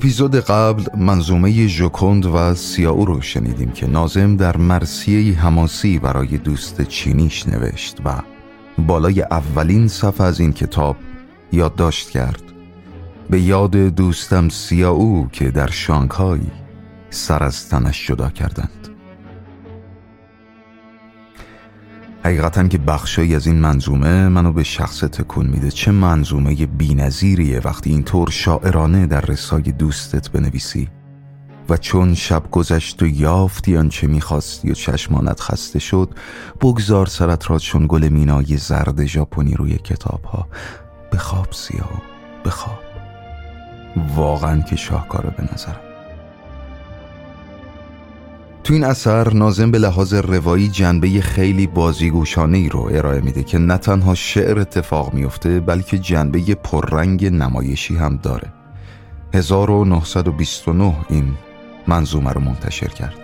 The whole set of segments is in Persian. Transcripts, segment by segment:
اپیزود قبل منظومه ژوکند و سیاو رو شنیدیم که نازم در مرسیه حماسی برای دوست چینیش نوشت و بالای اولین صفحه از این کتاب یادداشت کرد. به یاد دوستم سیاو که در شانگهای سر از تنش جدا کردند. حقیقتا که بخشایی از این منظومه منو به شخص تکون میده. چه منظومه بینظیریه وقتی اینطور شاعرانه در رسای دوستت بنویسی و چون شب گذشت و یافتی آنچه می‌خواستی و چشمانت خسته شد بگذار سرت را چون گل مینای زرد ژاپنی روی کتاب ها بخواب سیاه بخواب. واقعا که شاهکاره به نظرم. تو این اثر نازم به لحاظ روایی جنبه خیلی بازیگوشانه ای رو ارائه میده که نه تنها شعر اتفاق میفته بلکه جنبه پررنگ نمایشی هم داره. 1929 این منظومه رو منتشر کرد.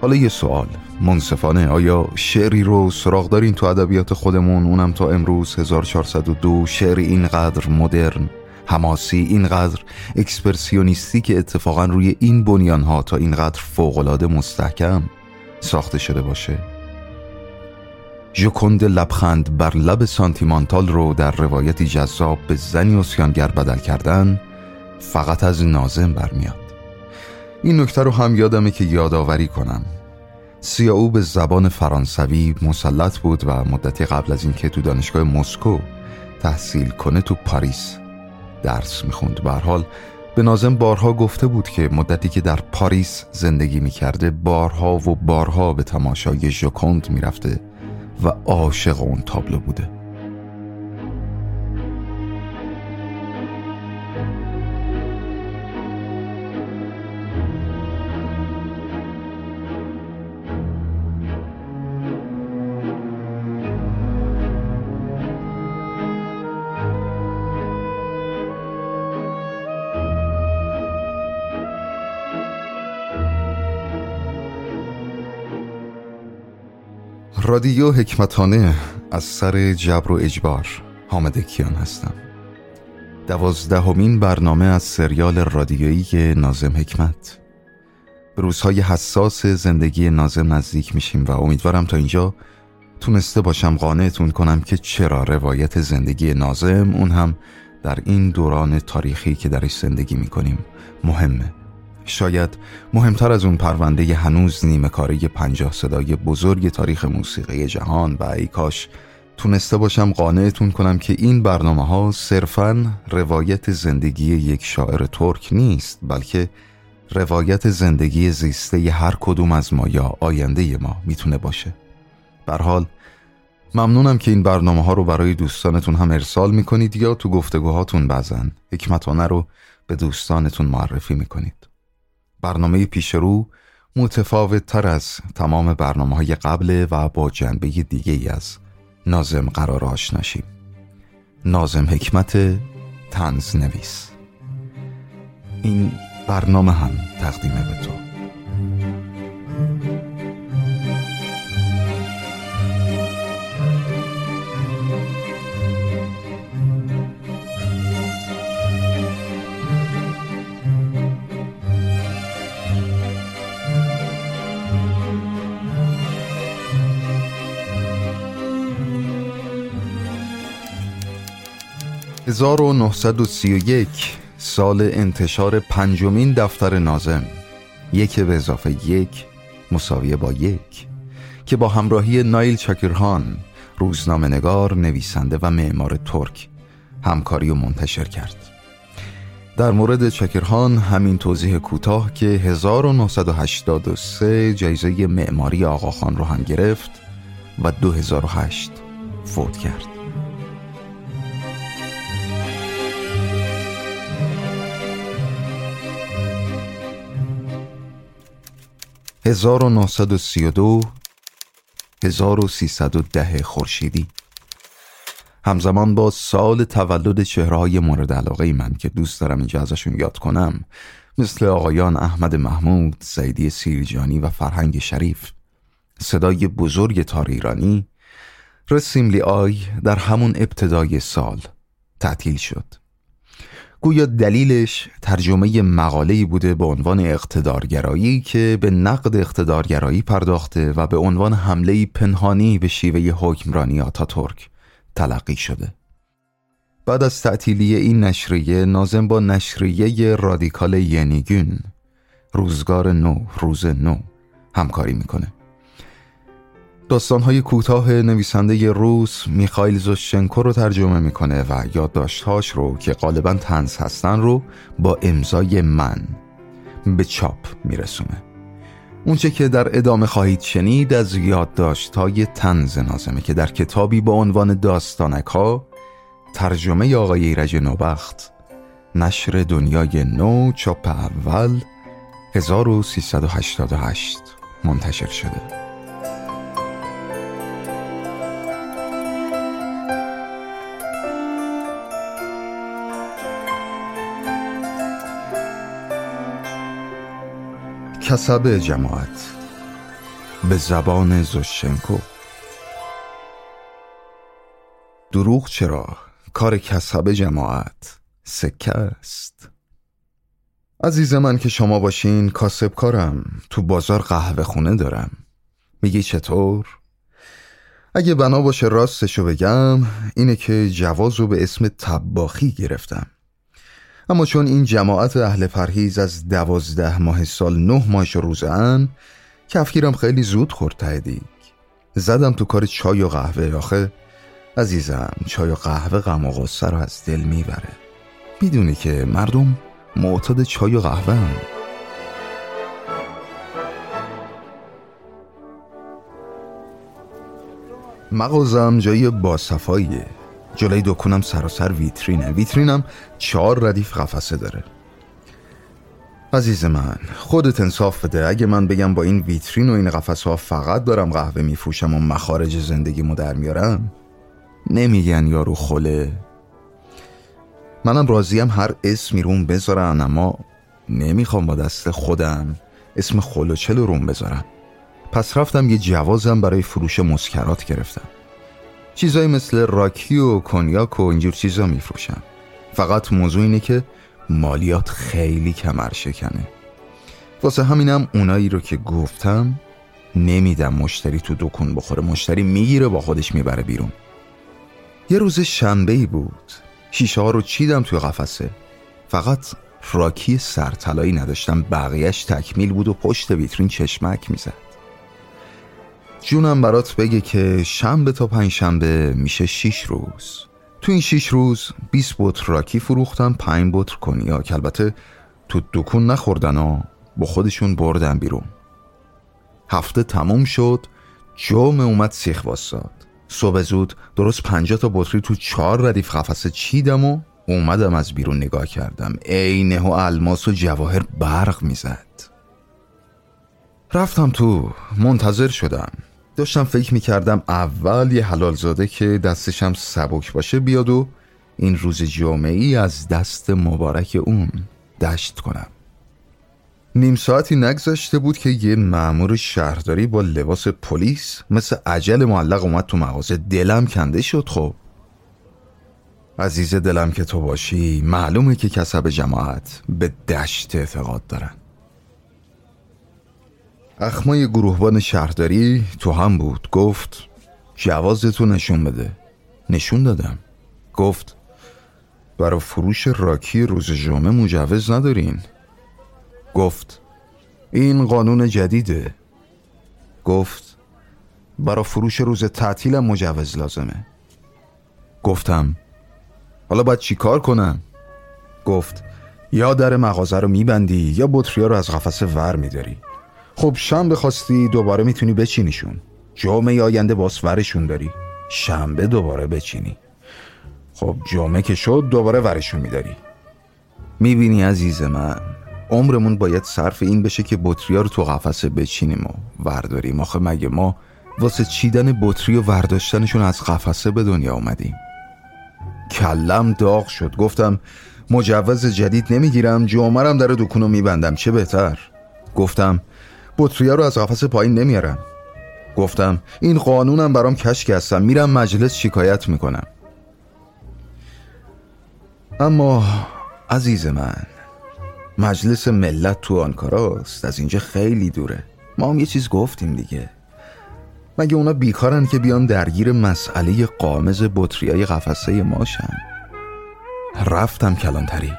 حالا یه سوال. منصفانه آیا شعری رو سراغ دارین تو ادبیات خودمون؟ اونم تا امروز 1402 شعر اینقدر مدرن. حماسی اینقدر اکسپرسیونیستی که اتفاقا روی این بنیان ها تا اینقدر فوقالعاده مستحکم ساخته شده باشه. ژوکند لبخند بر لب سانتیمانتال رو در روایتی جذاب به زنی اسیانگر بدل کردن فقط از نازم برمیاد. این نکته رو هم یادمه که یادآوری کنم. سیاو به زبان فرانسوی مسلط بود و مدتی قبل از اینکه تو دانشگاه مسکو تحصیل کنه تو پاریس. درس می‌خوند. به حال به نازم بارها گفته بود که مدتی که در پاریس زندگی می‌کرده بارها و بارها به تماشای ژوکند می‌رفته و عاشق اون تابلو بوده. رادیو حکمتانه از سر جبر و اجبار حامد کیان هستم. دوازدهمین برنامه از سریال رادیویی نازم حکمت. به روزهای حساس زندگی نازم نزدیک میشیم و امیدوارم تا اینجا تونسته باشم قانعتون کنم که چرا روایت زندگی نازم اون هم در این دوران تاریخی که درش زندگی می‌کنیم مهمه. شاید مهمتر از اون پرونده هنوز نیمه کاری پنجاه صدای بزرگ تاریخ موسیقی جهان و ای کاش تونسته باشم قانعتون کنم که این برنامه ها صرفا روایت زندگی یک شاعر ترک نیست بلکه روایت زندگی زیسته هر کدوم از ما یا آینده ما می‌تونه باشه. حال ممنونم که این برنامه ها رو برای دوستانتون هم ارسال می‌کنید یا تو گفتگوهاتون بزن حکمتانه رو به دوستانتون معرفی می‌کنید. برنامه پیش رو متفاوت تر از تمام برنامه های قبل و با جنبه دیگه ای از نازم قرار آشناشیم نازم حکمت تنز نویس. این برنامه هم تقدیمه به تو. 1931 سال انتشار پنجمین دفتر نازم یک به اضافه یک مساویه با یک که با همراهی نایل چاکرهان روزنامه نگار نویسنده و معمار ترک همکاری و منتشر کرد. در مورد چکرهان همین توضیح کوتاه که 1983 جایزه معماری آقاخان رو هم گرفت و 2008 فوت کرد. 1932 1310 خورشیدی. همزمان با سال تولد چهرهای مورد علاقه من که دوست دارم اینجا ازشون یاد کنم مثل آقایان احمد محمود، سیدی سیرجانی و فرهنگ شریف صدای بزرگ تار ایرانی رسیم لی آی در همون ابتدای سال تعطیل شد. گویا دلیلش ترجمه مقاله‌ای بوده به عنوان اقتدارگرایی که به نقد اقتدارگرایی پرداخته و به عنوان حمله پنهانی به شیوه حکمرانی آتاتورک تلقی شده. بعد از تعطیلی این نشریه نازم با نشریه رادیکال ینیگون روزگار نو روز نو همکاری می‌کنه. داستانهای کوتاه نویسنده روس میخایل زوشنکو رو ترجمه می‌کنه و یادداشتهاش رو که غالبا تنز هستن رو با امضای من به چاپ میرسونه. اونچه که در ادامه خواهید شنید از یادداشتهای تنز نازمه که در کتابی با عنوان داستانک ها ترجمه آقای ایرج نوبخت نشر دنیای نو چاپ اول 1388 منتشر شده. کسب جماعت. به زبان زوشنکو. دروغ چرا؟ کار کسب جماعت. سکه است. عزیز من که شما باشین کاسب کارم. تو بازار قهوه خونه دارم. میگی چطور؟ اگه بنا باشه راستشو بگم اینه که جوازو به اسم تباخی گرفتم. اما چون این جماعت اهل پرهیز از دوازده ماه سال نه ماهش روزن کفگیرم خیلی زود خورد تهدیگ زدم تو کار چای و قهوه آخه عزیزم چای و قهوه غم و غصه رو از دل می‌بره. می‌دونی که مردم معتاد چای و قهوه هم. مغازم جای باصفاییه. جلوی دکونم سراسر ویترینه. ویترینم چهار ردیف قفسه داره. عزیز من خودت انصاف بده. اگه من بگم با این ویترین و این قفسه ها فقط دارم قهوه میفروشم و مخارج زندگیمو در میارم نمیگن یارو خله منم راضیم هر اسمی روم بذارن اما نمی‌خوام با دست خودم اسم خلوچل روم بذارم. پس رفتم یه جوازم برای فروش مسکرات گرفتم. چیزایی مثل راکی و کنیاک و اینجور چیزا میفروشن فقط موضوع اینه که مالیات خیلی کمر شکنه واسه همینم اونایی رو که گفتم نمیدم مشتری تو دکون بخوره. مشتری می‌گیره با خودش می‌بره بیرون. یه روز شنبه ای بود. شیشه ها رو چیدم توی قفسه. فقط راکی سرطلایی نداشتم. بقیهش تکمیل بود و پشت ویترین چشمک می‌زد. جونم برات بگه که شنبه تا پنج شنبه میشه شیش روز. تو این شیش روز 20 بطر راکی فروختن پنج بطر کنیاک البته تو دکون نخوردن ها با خودشون بردن بیرون. هفته تموم شد جمعه اومد سیخ واساد صبح زود درست پنجاه تا بطری تو چهار ردیف قفسه چیدم و اومدم از بیرون نگاه کردم. عینه و الماس و جواهر برق می‌زد. رفتم تو منتظر شدم. داشتم فکر می‌کردم اول یه حلال زاده که دستشم سبک باشه بیاد و این روز جامعه ای از دست مبارک اون دشت کنم. نیم ساعتی نگذشته بود که یه معمور شهرداری با لباس پلیس مثل عجل معلق اومد تو مغازه. دلم کنده شد خب. عزیز دلم که تو باشی معلومه که کسب جماعت به دشت اعتقاد دارن. اخمای گروهبان شهرداری تو هم بود. گفت جوازتو نشون بده. نشون دادم. گفت برای فروش راکی روز جمعه مجوز ندارین. گفت این قانون جدیده. گفت برای فروش روز تعطیلم مجوز لازمه. گفتم حالا باید چی کار کنم؟ گفت یا در مغازه رو میبندی یا بطریا رو از قفسه ور میداری. خب شنبه خواستی دوباره می‌تونی بچینیشون. جمعه آینده باز ورشون داری. شنبه دوباره بچینی. خب جمعه که شد دوباره ورشون میداری. می‌بینی عزیز من عمرمون باید صرف این بشه که بطریا رو تو قفسه بچینیم و ورداریم. آخه مگه ما واسه چیدن بطری و ورداشتنشون از قفسه به دنیا اومدیم؟ کلم داغ شد. گفتم مجوز جدید نمی‌گیرم جمعرم در دکونو میبندم. چه بهتر؟ گفتم بطریا رو از قفس پایین نمیارم. گفتم این قانونم برام کشک هستم میرم مجلس شکایت می‌کنم. اما عزیز من مجلس ملت تو آنکاراست از اینجا خیلی دوره. ما هم یه چیز گفتیم دیگه. مگه اونا بیکارن که بیان درگیر مسئله قامز بطریای قفسه ماشن رفتم کلانتری.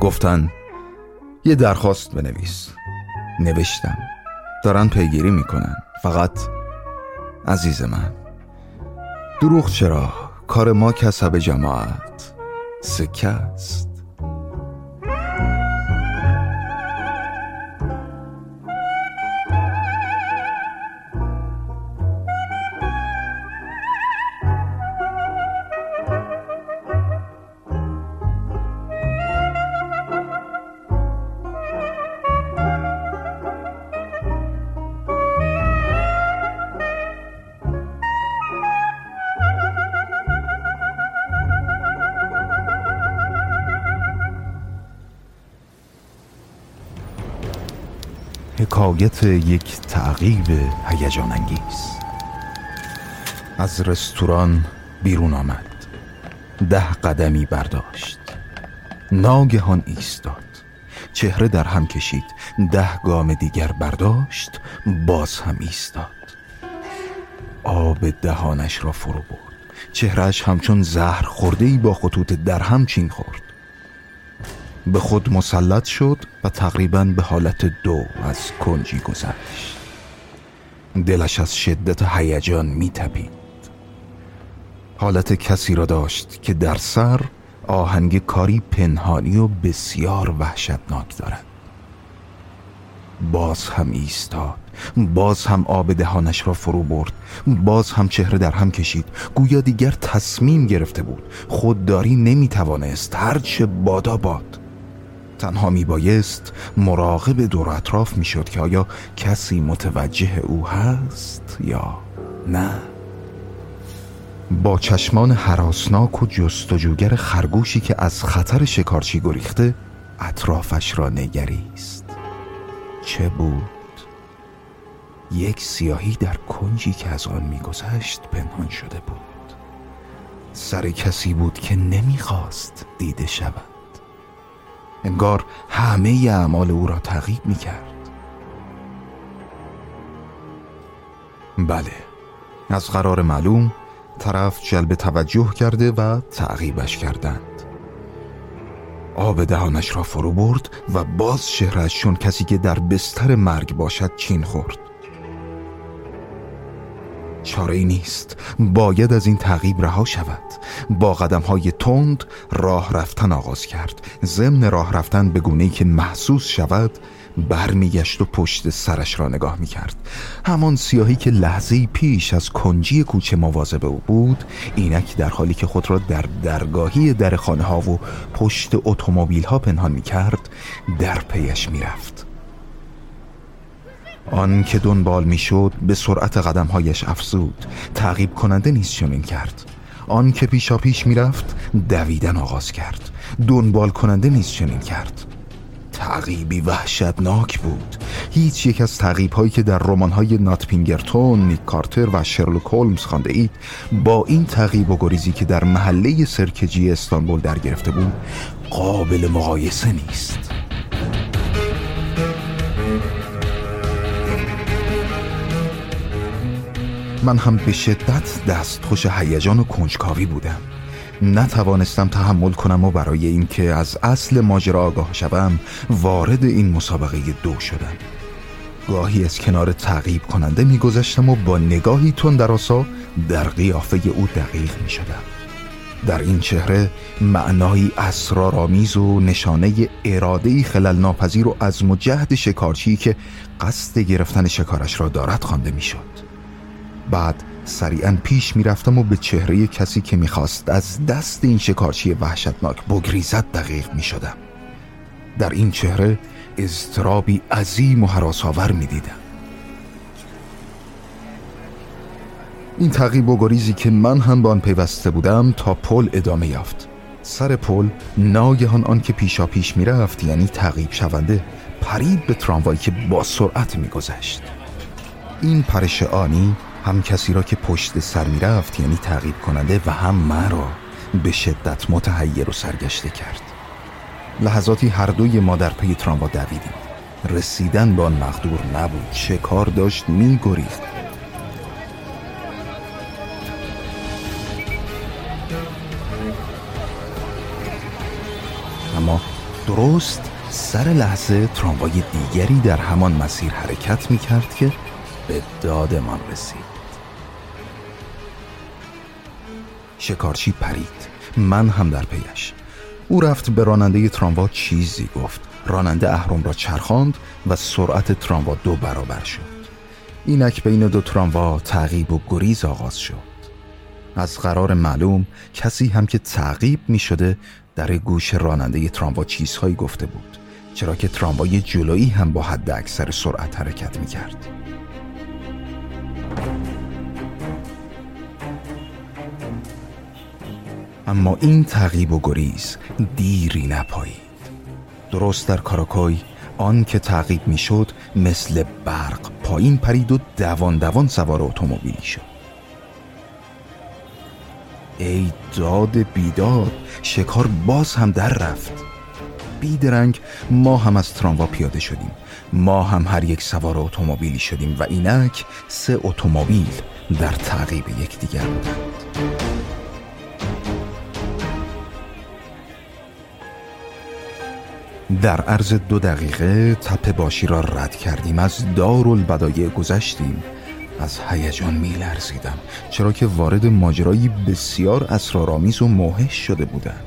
گفتن یه درخواست بنویس. نوشتم. دارن پیگیری می‌کنن. فقط عزیز من دروغ چرا؟ کار ما کسب جماعت سکه است. حکایت یک تعقیب هیجان انگیز از رستوران بیرون آمد. ده قدمی برداشت. ناگهان ایستاد. چهره در هم کشید. ده گام دیگر برداشت. باز هم ایستاد. آب دهانش را فرو برد. چهرهش همچون زهر خورده با خطوط در هم چین خورد. به خود مسلط شد و تقریبا به حالت دو از کنجی گذشت. دلش از شدت هیجان میتپید. حالت کسی را داشت که در سر آهنگ کاری پنهانی و بسیار وحشتناک دارد. باز هم ایستاد باز هم آب دهانش را فرو برد باز هم چهره در هم کشید گویا دیگر تصمیم گرفته بود. خودداری نمی‌توانست هرچه بادا باد. تنها می بایست مراقب دور اطراف می شد که آیا کسی متوجه او هست یا نه. با چشمان حراسناک و جستجوگر خرگوشی که از خطر شکارچی گریخته اطرافش را نگریست. چه بود؟ یک سیاهی در کنجی که از آن میگذشت پنهان شده بود. سر کسی بود که نمی‌خواست دیده شود. انگار همه اعمال او را تعقیب می کرد بله از قرار معلوم طرف جلب توجه کرده و تعقیبش کردند. آب دهانش را فرو برد و باز شهرش چون کسی که در بستر مرگ باشد چین خورد. چاره ای نیست. باید از این تعقیب رها شود. با قدم های تند راه رفتن آغاز کرد. ضمن راه رفتن به گونه که محسوس شود برمیگشت و پشت سرش را نگاه می‌کرد. همان سیاهی که لحظه پیش از کنجی کوچه مواظب او بود اینک در حالی که خود را در درگاهی در خانه ها و پشت اتومبیل ها پنهان می‌کرد در پیش می‌رفت. آن که دنبال می‌شد به سرعت قدمهایش افزود. تعقیب کننده نیست چنین کرد. آن که پیشا پیش می‌رفت دویدن آغاز کرد. دنبال کننده نیست چنین کرد. تعقیبی وحشتناک بود. هیچ یک از تعقیب هایی که در رمان های نات پینگرتون، نیک کارتر و شرلوک هولمز خانده اید با این تعقیب و گریزی که در محله سرکجی استانبول در گرفته بود قابل مقایسه نیست. من هم به شدت دستخوش هیجان و کنجکاوی بودم. نتوانستم تحمل کنم و برای اینکه از اصل ماجرا آگاه شوم وارد این مسابقه دو شدم. گاهی از کنار تعقیب کننده میگذشتم و با نگاهی تندراسا در قیافه او دقیق می شدم در این چهره معنایی اسرارآمیز و نشانه اراده خلل ناپذیر و از مجهد شکارچی که قصد گرفتن شکارش را دارد خوانده می‌شد. بعد سریعا پیش می‌رفتم و به چهره کسی که می‌خواست از دست این شکارچی وحشتناک بگریزد دقیق می‌شدم. در این چهره اضطرابی عظیم و حراسآور می‌دیدم. این تعقیب و گریزی که من هم به آن پیوسته بودم تا پل ادامه یافت. سر پل ناگهان آن که پیشا پیش می‌رفت یعنی تعقیب شونده پرید به تراموایی که با سرعت میگذشت. این پرش آنی هم کسی را که پشت سر می‌رفت یعنی تعقیب کننده و هم مرا به شدت متحیر و سرگشته کرد. لحظاتی هر دوی ما در پی تراموا دویدیم. رسیدن به آن مقدور نبود. چه کار داشت؟ میگریخت. اما درست سر لحظه تراموای دیگری در همان مسیر حرکت می کرد که به دادمان رسید. شکارچی پرید. من هم در پیش. او رفت به راننده تراموا چیزی گفت. راننده اهرم را چرخاند و سرعت تراموا دو برابر شد. اینک بین دو تراموا تعقیب و گریز آغاز شد. از قرار معلوم کسی هم که تعقیب می شده در گوش راننده تراموا چیزهایی گفته بود. چرا که تراموای جلویی هم با حد اکثر سرعت حرکت می کرد. اما این تعقیب و گریز دیری نپایید. درست در کاراکوی آن که تعقیب می‌شد مثل برق پایین پرید و دوان دوان سوار اتومبیلی شد. ای داد بیداد شکار باز هم در رفت. بیدرنگ ما هم از تراموا پیاده شدیم. ما هم هر یک سوار اتومبیلی شدیم و اینک سه اتومبیل در تعقیب یکدیگر بودند. در عرض دو دقیقه تپه باشی را رد کردیم. از دارالبدایع گذشتیم. از هیجان میلرزیدم چرا که وارد ماجرایی بسیار اسرارآمیز و موهش شده بودم.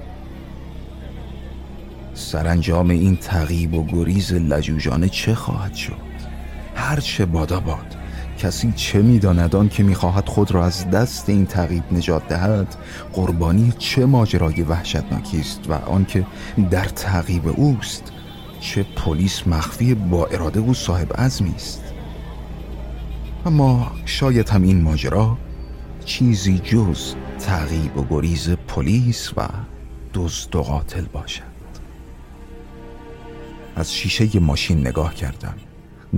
سرانجام این تغییب و گریز لجوجانه چه خواهد شد؟ هر چه بادا باد. کسی چه می‌داند؟ آن که می‌خواهد خود را از دست این تغییب نجات دهد قربانی چه ماجرای وحشتناکی است و آنکه در تعقیب اوست چه پلیس مخفی با اراده و صاحب عزمی است. اما شاید هم این ماجرا چیزی جز تعقیب و گریز پلیس و دزد و قاتل باشد. از شیشه ماشین نگاه کردم.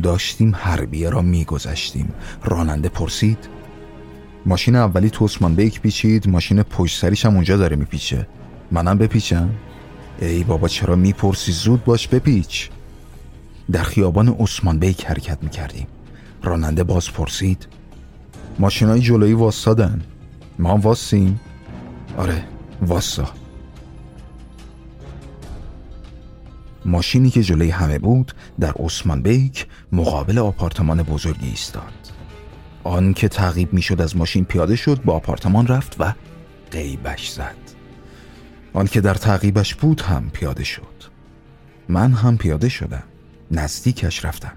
داشتیم حربیه را میگذشتیم. راننده پرسید ماشین اولی تو عثمان بیک پیچید ماشین پشت سریش هم اونجا داره میپیچه. منم بپیچم. ای بابا چرا می‌پرسی؟ زود باش بپیچ. در خیابان عثمان بیک حرکت می‌کردیم. راننده باز پرسید های جلویی واسادن؟ ما واسیم؟ آره واسا. ماشینی که جلوی همه بود در عثمان بیک مقابل آپارتمان بزرگی ایستاد. آن که تعقیب می‌شد از ماشین پیاده شد با آپارتمان رفت و قیبش زد. آن که در تعقیبش بود هم پیاده شد. من هم پیاده شدم. نزدیکش رفتم.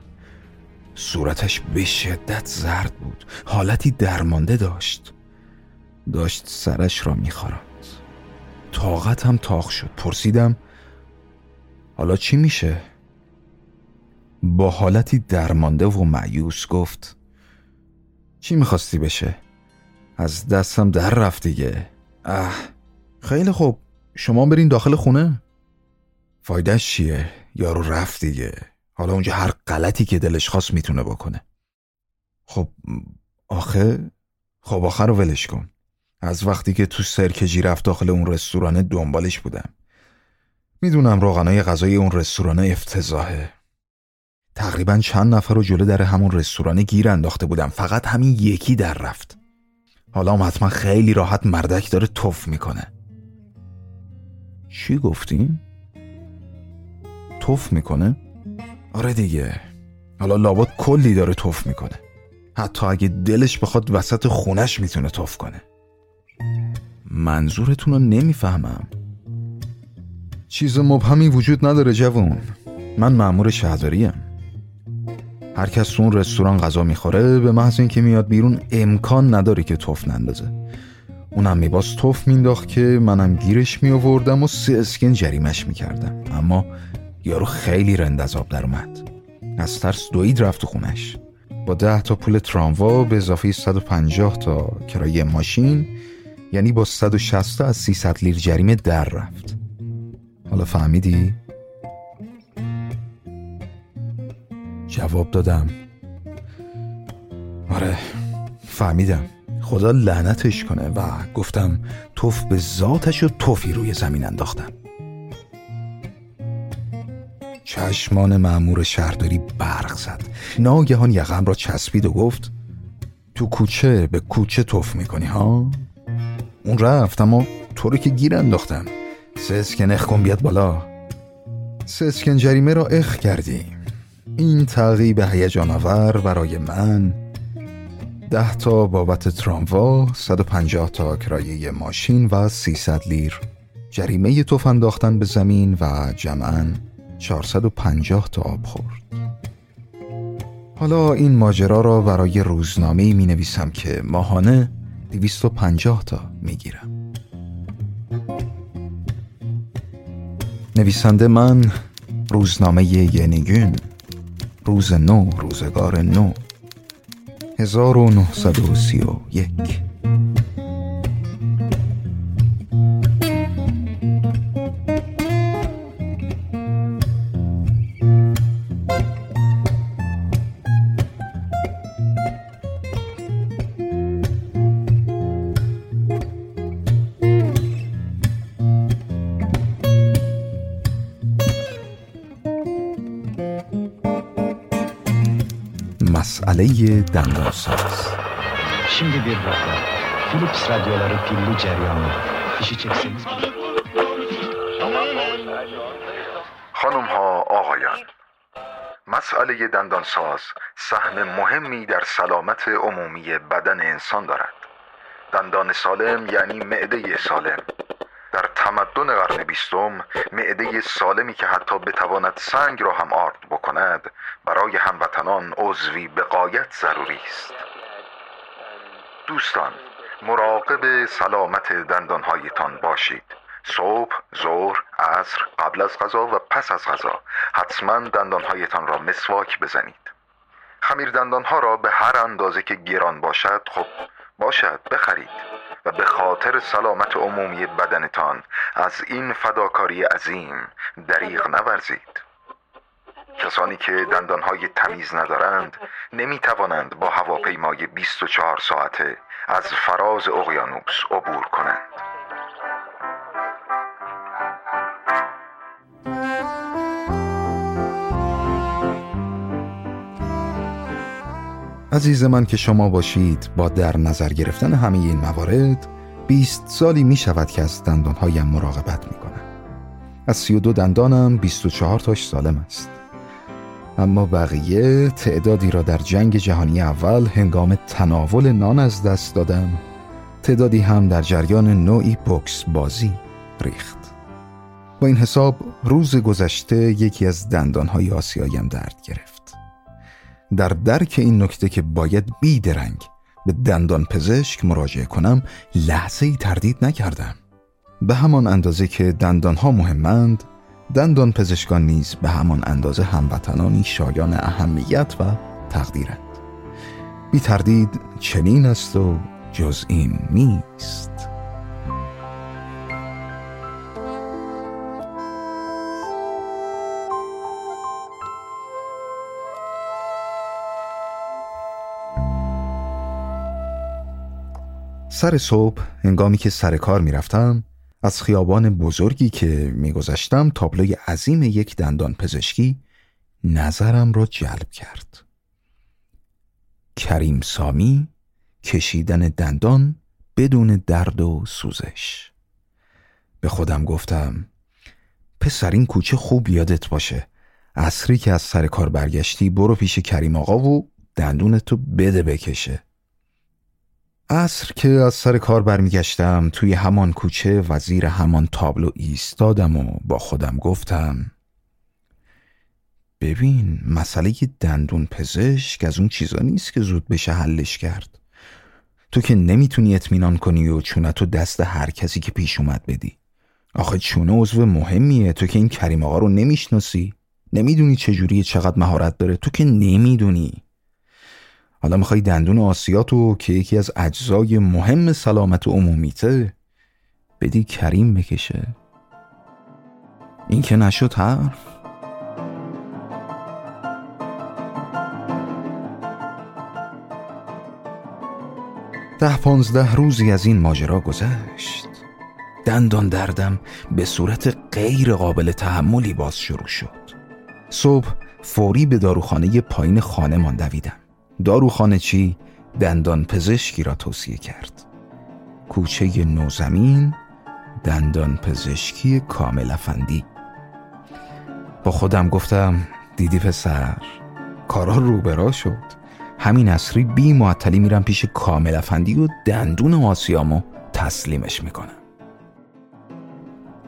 صورتش به شدت زرد بود. حالتی درمانده داشت. داشت سرش را میخواراند طاقت هم تاخ شد. پرسیدم حالا چی میشه؟ با حالتی درمانده و معیوس گفت چی می‌خواستی بشه؟ از دستم در رفت دیگه. اه خیلی خوب. شما برین داخل خونه. فایدهش چیه؟ یارو رفت دیگه. حالا اونجا هر غلطی که دلش خواست می‌تونه بکنه. خب آخه خب آخر رو ولش کن. از وقتی که تو سرکجی رفت داخل اون رستورانه دنبالش بودم. می‌دونم روغنای غذای اون رستوران افتضاحه. تقریبا چند نفر رو جلو در همون رستوران گیر انداخته بودم. فقط همین یکی در رفت. حالا هم حتما خیلی راحت مردک داره توف می‌کنه. چی گفتیم؟ توف می‌کنه؟ آره دیگه. حالا لابد کلی داره توف می‌کنه. حتی اگه دلش بخواد وسط خونش می‌تونه توف کنه. منظورتون رو نمی‌فهمم. چیز مبهمی وجود نداره جوون. من معمور شهرداریم هر کس تو اون رستوران غذا می‌خوره به محض اینکه میاد بیرون امکان نداره که توف نندازه. اونم میباز توف مینداخت که منم گیرش میآوردم و سه اسکن جریمش می‌کردم. اما یارو خیلی رند از آب در اومد. از ترس دوید رفت و خونش. با ده تا پول تراموا به اضافه 150 تا کرایه ماشین یعنی با 160 تا از 300 لیر جریمه در رفت. حالا فهمیدی؟ جواب دادم. آره فهمیدم. خدا لعنتش کنه و گفتم توف به ذاتش و توفی روی زمین انداختم. چشمان معمور شهرداری برق زد. ناگهان یقم را چسبید و گفت تو کوچه به کوچه توف می‌کنی ها؟ اون رفت اما تو رو که گیر انداختم. سه اسکن اخ کن بیاد بالا. سه اسکن جریمه را اخ کردی این تعقیب هیجان آور برای من. ده تا بابت تراموا 150 تا کرایه ماشین و 300 لیر. جریمه توف انداختن به زمین و جمعا 450 تا آب خورد. حالا این ماجرا را برای روزنامه می نویسم که ماهانه 250 تا می گیرم نویسنده من روزنامه ینیگون روز نو روزگار نو. 1931 دندانساز Şimdi bir rakam. Philips radyoları pilli ceryanlı. Fişi çekseniz. خانم ها آقایان مسئله دندانساز سهم مهمی در سلامت عمومی بدن انسان دارد دندان سالم یعنی معده سالم در تمدن قرن بیستم معده سالمی که حتی بتواند سنگ را هم آرد بکند برای هموطنان عضوی به قایت ضروری است. دوستان مراقب سلامت دندانهایتان باشید. صبح، ظهر، عصر، قبل از غذا و پس از غذا. حتما دندانهایتان را مسواک بزنید. خمیر دندانها را به هر اندازه که گران باشد خب باشد بخرید. و به خاطر سلامت عمومی بدنتان از این فداکاری عظیم دریغ نورزید. کسانی که دندانهای تمیز ندارند نمی توانند با هواپیمای 24 ساعته از فراز اقیانوس عبور کنند. عزیز من که شما باشید با در نظر گرفتن همه این موارد 20 سالی می شود که از دندانهایم مراقبت می کنم. از 32 دندانم 24 تاش سالم است. اما بقیه تعدادی را در جنگ جهانی اول هنگام تناول نان از دست دادم. تعدادی هم در جریان نوعی بوکس بازی ریخت. با این حساب روز گذشته یکی از دندانهای آسیایم درد گرفت. در درک این نکته که باید بیدرنگ به دندان پزشک مراجعه کنم لحظه ای تردید نکردم. به همان اندازه که دندانها مهمند دندان پزشکان نیز به همان اندازه هموطنانی شایان اهمیت و تقدیرند. بی تردید چنین است و جز این نیست. سر صبح هنگامی که سر کار می‌رفتم از خیابان بزرگی که میگذشتم تابلوی عظیم یک دندان پزشکی نظرم را جلب کرد. کریم سامی کشیدن دندان بدون درد و سوزش. به خودم گفتم پسر این کوچه خوب یادت باشه. اصری که از سر کار برگشتی برو پیش کریم آقا و دندونتو بده بکشه. عصر که از سر کار برمیگشتم توی همان کوچه وزیر همان تابلو ایستادم و با خودم گفتم ببین مسئله دندون پزشک از اون چیزا نیست که زود بشه حلش کرد. تو که نمی‌تونی اطمینان کنی و چونتو دست هر کسی که پیش اومد بدی. آخه چونه عضو مهمیه. تو که این کریم آقا رو نمی‌شناسی. نمی‌دونی چجوری چقدر مهارت داره. تو که نمی‌دونی. حالا می‌خوای دندون آسیاتو که یکی از اجزای مهم سلامت عمومیته بدی کریم بکشه. این که نشد حرف. ده پانزده روزی از این ماجرا گذشت. دندان دردم به صورت غیر قابل تحملی باز شروع شد. صبح فوری به داروخانه پایین خانه دویدم داروخانه چی؟ دندان پزشکی را توصیه کرد. کوچه نوزمین دندان پزشکی کامل افندی. با خودم گفتم دیدی پسر کارا روبرا شد. همین اصری بی معطلی میرم پیش کامل افندی و دندون آسیامو تسلیمش می‌کنم.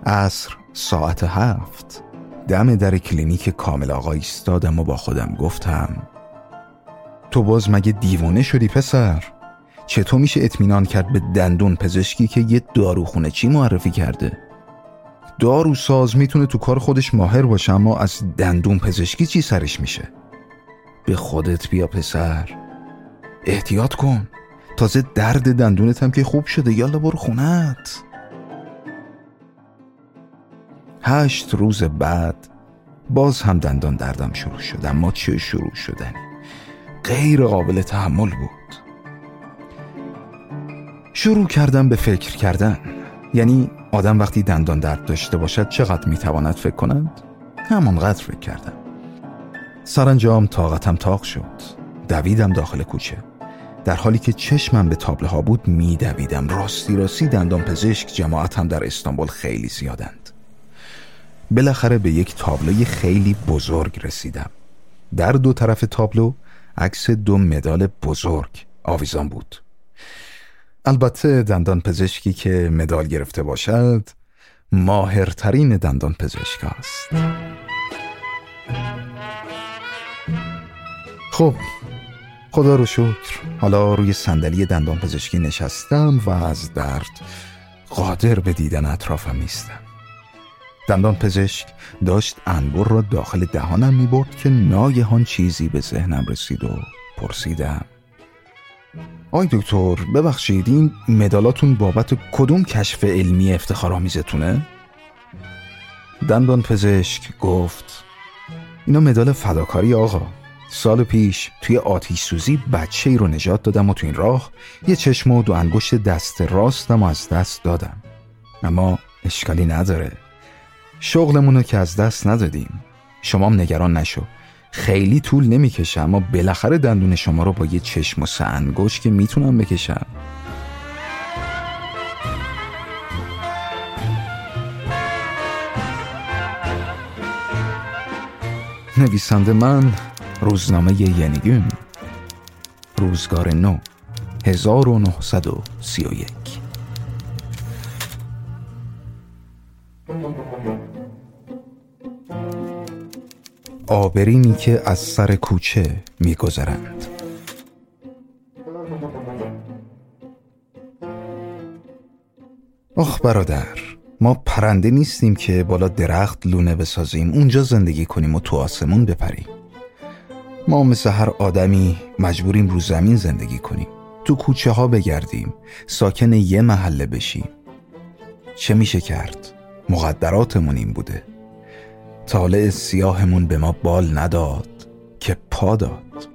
عصر ساعت هفت. دم در کلینیک کامل آقا ایستادم و با خودم گفتم تو باز مگه دیوانه شدی پسر؟ چطور میشه اطمینان کرد به دندون پزشکی که یه داروخونه چی معرفی کرده؟ دارو ساز می‌تونه تو کار خودش ماهر باشه اما از دندون پزشکی چی سرش میشه؟ به خودت بیا پسر. احتیاط کن. تازه درد دندونت هم که خوب شده. یالا برو خونت. هشت روز بعد باز هم دندان دردم شروع شد اما چه شروع شدنی؟ غیر قابل تحمل بود. شروع کردم به فکر کردن. یعنی آدم وقتی دندان درد داشته باشد چقدر می‌تواند فکر کند؟ همانقدر فکر کردم. سرانجام طاقتم تاق شد. دویدم داخل کوچه. در حالی که چشمم به تابله ها بود میدویدم. راستی راستی دندان پزشک جماعت هم در استانبول خیلی زیادند. بالاخره به یک تابلوی خیلی بزرگ رسیدم. در دو طرف تابلو عکس دو مدال بزرگ آویزان بود. البته دندان پزشکی که مدال گرفته باشد ماهرترین دندان پزشک است. خب خدا رو شکر. حالا روی صندلی دندان پزشکی نشستم و از درد قادر به دیدن اطرافم نیستم. دندان پزشک داشت انبر را داخل دهانم می برد که ناگهان چیزی به ذهنم رسید و پرسیدم. آی دکتر ببخشید این مدالاتون بابت کدوم کشف علمی افتخارآمیزتونه؟ دندان پزشک گفت اینا مدال فداکاری آقا. سال پیش توی آتیش سوزی بچه ای رو نجات دادم و تو این راه یه چشم و دو انگشت دست راستم و از دست دادم. اما اشکالی نداره. شغلمونو که از دست ندادیم. شمام نگران نشو. خیلی طول نمی‌کشه اما بالاخره دندون شما رو با یه چشم و انگشت که می‌تونم بکشم. نویسنده من روزنامه ینیگون. روزگار نو 1931 آبرینی که از سر کوچه میگذرند. آخ برادر ما پرنده نیستیم که بالا درخت لونه بسازیم. اونجا زندگی کنیم و تو آسمون بپریم. ما مثل هر آدمی مجبوریم رو زمین زندگی کنیم. تو کوچه ها بگردیم ساکن یه محله بشیم. چه میشه کرد؟ مقدراتمون این بوده. طالع سیاهمون به ما بال نداد که پا داد.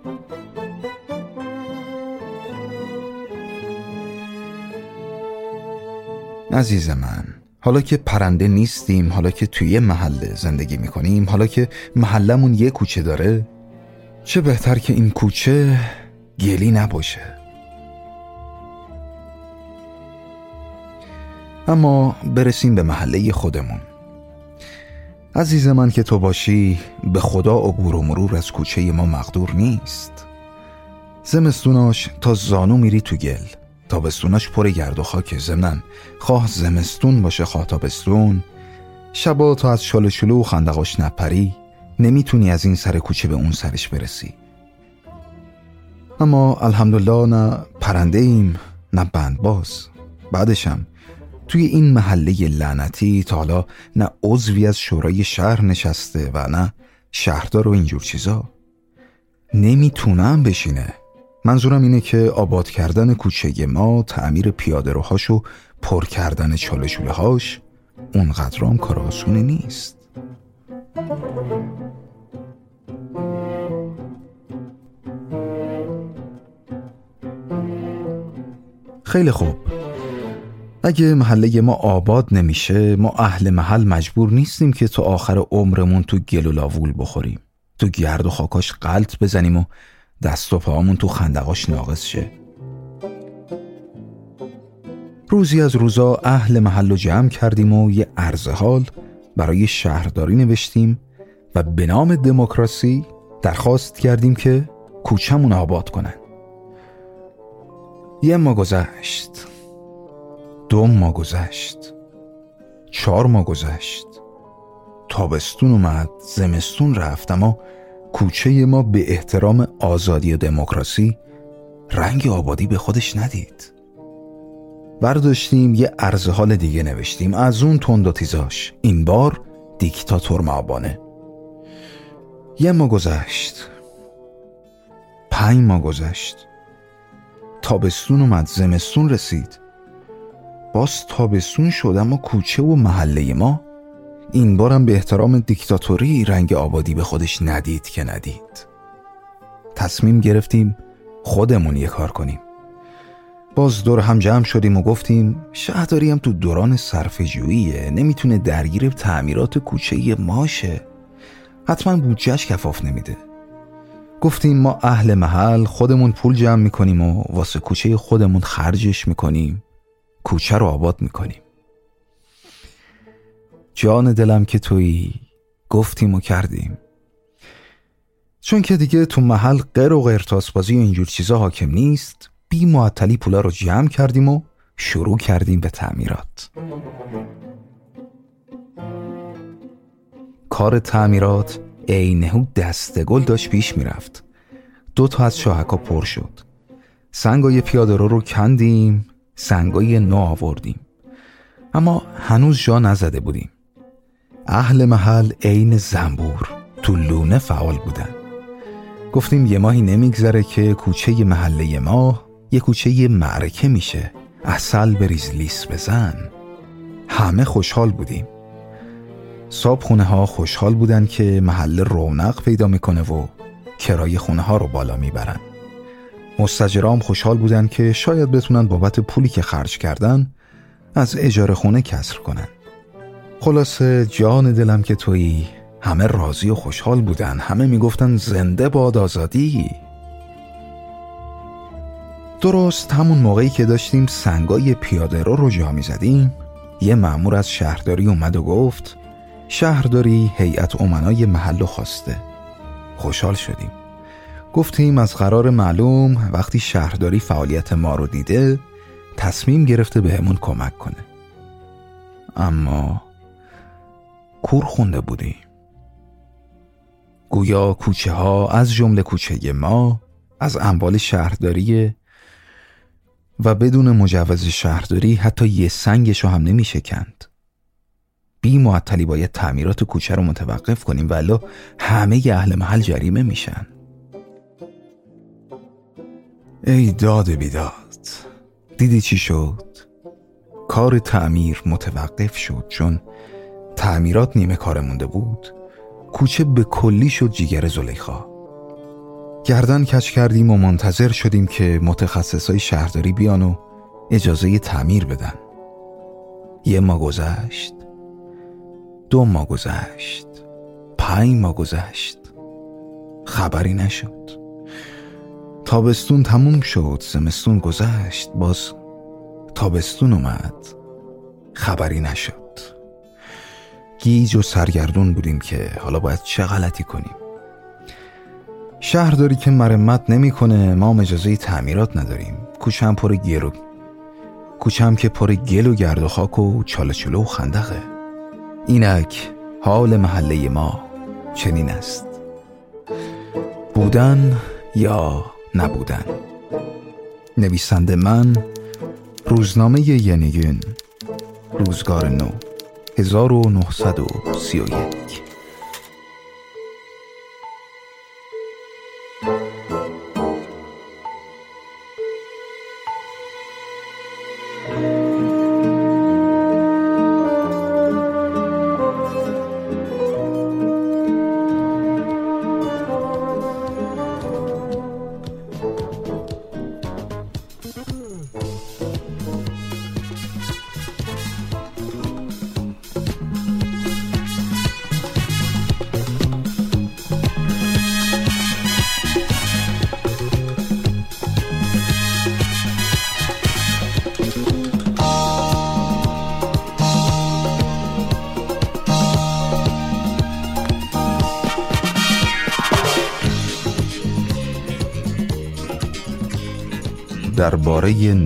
عزیز من حالا که پرنده نیستیم حالا که توی محله زندگی می‌کنیم حالا که محلمون یه کوچه داره چه بهتر که این کوچه گلی نباشه؟ اما برسیم به محله خودمون. عزیز من که تو باشی به خدا عبور و مرور از کوچه ما مقدور نیست. زمستوناش تا زانو میری تو گل تابستوناش پر گرد و خاک زمن. خواه زمستون باشه خواه تابستون. شبا تا از شال شلو و خندقاش نپری نمی‌تونی از این سر کوچه به اون سرش برسی. اما الحمدلله نه پرنده ایم نه بندباز. بعدشم توی این محله لعنتی تا حالا نه عضوی از شورای شهر نشسته و نه شهردار و اینجور چیزا. نمی‌تونم بشینه. منظورم اینه که آباد کردن کوچه ما تعمیر پیاده روهاش و پر کردن چالشوله هاش اونقدرام کار آسونه نیست. خیلی خوب. اگه محله ما آباد نمیشه ما اهل محل مجبور نیستیم که تا آخر عمرمون تو گل و لاوول بخوریم. تو گرد و خاکاش قلط بزنیم و دست و پاهامون تو خندقاش ناقص شه. روزی از روزا اهل محل رو جمع کردیم و یه عرض حال برای شهرداری نوشتیم و به نام دموکراسی درخواست کردیم که کوچمون آباد کنن. یه ما گذشت. دو ما گذشت. چهار ما گذشت. تابستون اومد زمستون رفت اما کوچه ما به احترام آزادی و دموکراسی رنگ آبادی به خودش ندید. برداشتیم یه عرض حال دیگه نوشتیم. از اون تند و تیزاش. این بار دیکتاتور معبانه یه ما گذشت. پنج ما گذشت. تابستون اومد زمستون رسید. باز تابستون شد اما کوچه و محله ما؟ این بارم به احترام دیکتاتوری رنگ آبادی به خودش ندید که ندید. تصمیم گرفتیم خودمون یه کار کنیم. باز دور هم جمع شدیم و گفتیم شهرداری هم تو دوران صرف جوییه نمی‌تونه درگیر تعمیرات کوچه ماشه حتما بودجهش کفاف نمیده. گفتیم ما اهل محل خودمون پول جمع می‌کنیم و واسه کوچه خودمون خرجش می‌کنیم. کوچه رو آباد می‌کنیم. جان دلم که تویی گفتیم و کردیم. چون که دیگه تو محل غیر و غیر بازی و اینجور چیزا حاکم نیست بی معطلی پولا رو جمع کردیم و شروع کردیم به تعمیرات. کار تعمیرات عینهو دست گل داشت پیش می‌رفت. دو تا از شاهکا پر شد. سنگای پیاده رو رو کندیم. سنگای نو آوردیم. اما هنوز جا نزده بودیم. اهل محل عین زنبور تو لونه فعال بودن. گفتیم یه ماهی نمیگذره که کوچه محله ما یه کوچه معرکه میشه. اصل بریز لیس بزن. همه خوشحال بودیم. صاب خونه ها خوشحال بودن که محله رونق پیدا می‌کنه و کرای خونه ها رو بالا می‌برن. مستجرام خوشحال بودن که شاید بتونن بابت پولی که خرج کردن از اجاره خونه کسر کنن. خلاصه جان دلم که تویی همه راضی و خوشحال بودن. همه می‌گفتن زنده باد آزادی. درست همون موقعی که داشتیم سنگای پیاده رو رو جا می‌زدیم یه معمور از شهرداری اومد و گفت شهرداری هیئت امنای محل خواسته. خوشحال شدیم. گفتیم از قرار معلوم وقتی شهرداری فعالیت ما رو دیده تصمیم گرفته بهمون کمک کنه. اما کور خونده بودیم. گویا کوچه ها از جمله کوچه ما از اموال شهرداری و بدون مجوز شهرداری حتی یه سنگشو هم نمی شکند بی معطلی باید تعمیرات کوچه رو متوقف کنیم ولی همه اهل محل جریمه میشن. ای داد بیداد دیدی چی شد؟ کار تعمیر متوقف شد چون تعمیرات نیمه کار مونده بود. کوچه به کلی شد جیگر زلیخا. گردن کچ کردیم و منتظر شدیم که متخصصای شهرداری بیان و اجازه تعمیر بدن. یه ما گذشت دو ما گذشت پنج ما گذشت. خبری نشد. تابستون تموم شد زمستون گذشت باز تابستون اومد. خبری نشد. گیج و سرگردون بودیم که حالا باید چه غلطی کنیم. شهرداری که مرمت نمی‌کنه ما اجازه تعمیرات نداریم. کوچم پر گرو کوچم که پر گل و گرد و خاک و چاله و خندقه. اینک حال محله ما چنین است. بودن یا نبودن. نویسنده من روزنامه ینیگون روزگار نو 1931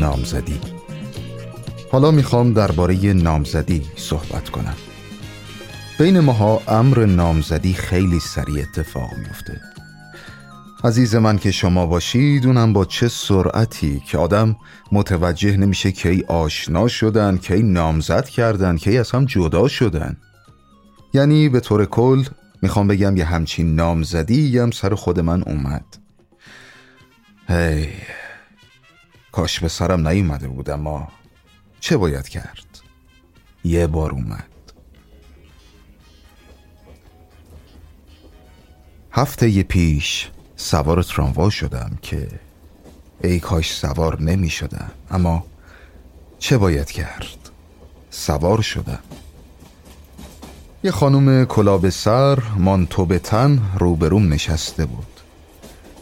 نامزدی. حالا می‌خوام درباره نامزدی صحبت کنم. بین ماها امر نامزدی خیلی سریع اتفاق میفته عزیز من که شما باشید اونم با چه سرعتی که آدم متوجه نمیشه کی آشنا شدن کی نامزد کردن کی از هم جدا شدن. یعنی به طور کل می‌خوام بگم یه همچین نامزدی هم سر خود من اومد. هی کاش به سرم نیومده بود اما چه باید کرد؟ یه بار اومد. هفته یه پیش سوار تراموا شدم که ای کاش سوار نمی شدم اما چه باید کرد؟ سوار شدم. یه خانم کلا به سر مانتو به تن روبروم نشسته بود.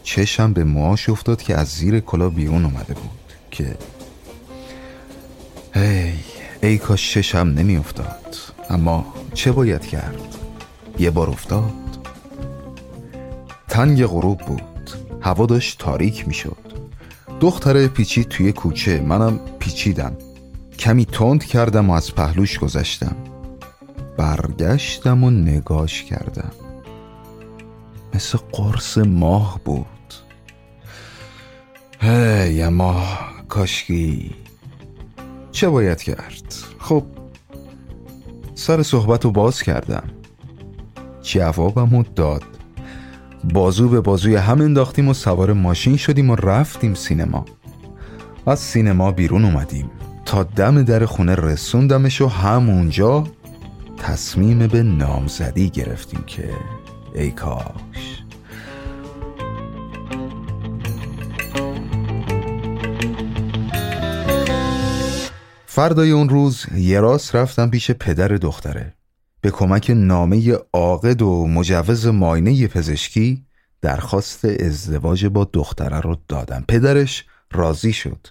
چشم به موهاش افتاد که از زیر کلا بیرون اومده بود که ای ای کاش چشم نمی افتاد اما چه باید کرد؟ یه بار افتاد. تنگ غروب بود. هوا داشت تاریک می شد دختره پیچید توی کوچه. منم پیچیدم. کمی تند کردم و از پهلوش گذشتم. برگشتم و نگاش کردم. مثل قرص ماه بود. هی ماه کاشکی. چه باید کرد؟ خب سر صحبت رو باز کردم. جوابم داد. بازو به بازوی هم انداختیم و سوار ماشین شدیم و رفتیم سینما. از سینما بیرون اومدیم. تا دم در خونه رسوندمش و همونجا تصمیم به نامزدی گرفتیم که ای کاش. فردای اون روز یه راست رفتم پیش پدر دختره. به کمک نامه عاقد و مجوز ماینه پزشکی درخواست ازدواج با دختره رو دادم پدرش راضی شد.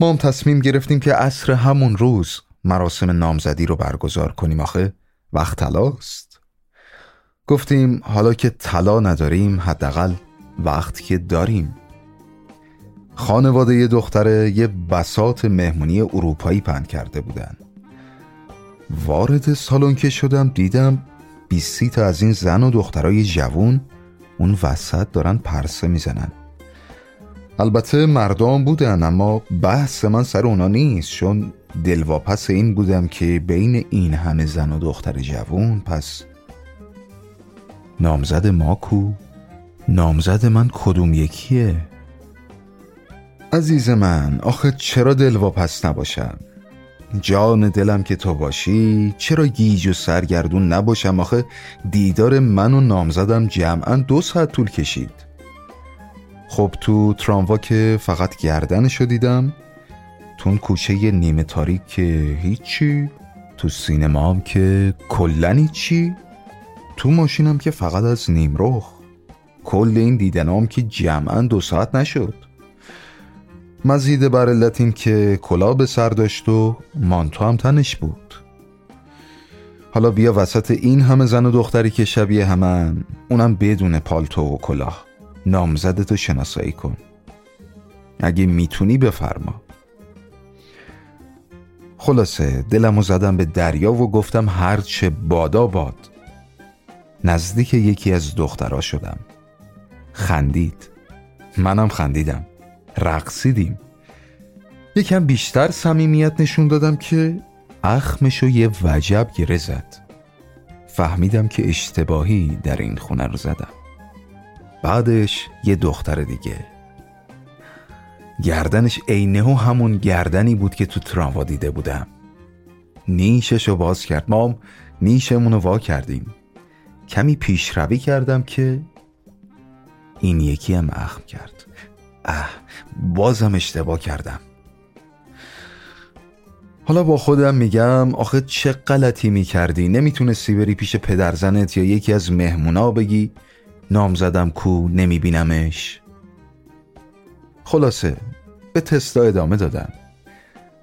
ما هم تصمیم گرفتیم که عصر همون روز مراسم نامزدی رو برگزار کنیم. آخه وقت طلاست. گفتیم حالا که طلا نداریم حداقل وقت که داریم. خانواده دختره یه بسات مهمونی اروپایی پند کرده بودن وارد سالن که شدم دیدم بیستی تا از این زن و دخترای جوون اون وسط دارن پرسه می‌زنن البته مردم بودن اما بحث من سر اونا نیست چون دلواپس این بودم که بین این همه زن و دختر جوون پس نامزد ما کو؟ نامزد من کدوم یکیه؟ عزیز من آخه چرا دلواپس نباشم؟ جان دلم که تو باشی چرا گیج و سرگردون نباشم؟ آخه دیدار من و نامزدم جمعا دو ساعت طول کشید. خب تو تراموا که فقط گردنشو دیدم تو کوچه نیمه تاریک که هیچی تو سینما هم که کلن هیچی تو ماشینم که فقط از نیم رخ کل این دیدنام که جمعا دو ساعت نشد. مزید بر علت این که کلا به سر داشت و مانتو هم تنش بود. حالا بیا وسط این همه زن و دختری که شبیه همن اونم بدون پالتو و کلاه. نامزدتو شناسایی کن. اگه می‌تونی بفرما. خلاصه دلمو زدم به دریا و گفتم هرچه بادا باد. نزدیک یکی از دخترها شدم. خندید. منم خندیدم. رقصیدیم. یکم بیشتر صمیمیت نشون دادم که اخمشو یه وجب گره زد. فهمیدم که اشتباهی در این خونه رو زدم. بعدش یه دختر دیگه. گردنش عینه و همون گردنی بود که تو تراموا دیده بودم. نیششو باز کرد. ما نیشمونو وا کردیم. کمی پیشروی کردم که این یکی هم اخم کرد. اه بازم اشتباه کردم. حالا با خودم میگم آخه چه غلطی می‌کردی؟ نمی‌تونستی بری پیش پدرزنت یا یکی از مهمونا بگی نام زدم کو نمیبینمش؟ خلاصه به تستا ادامه دادم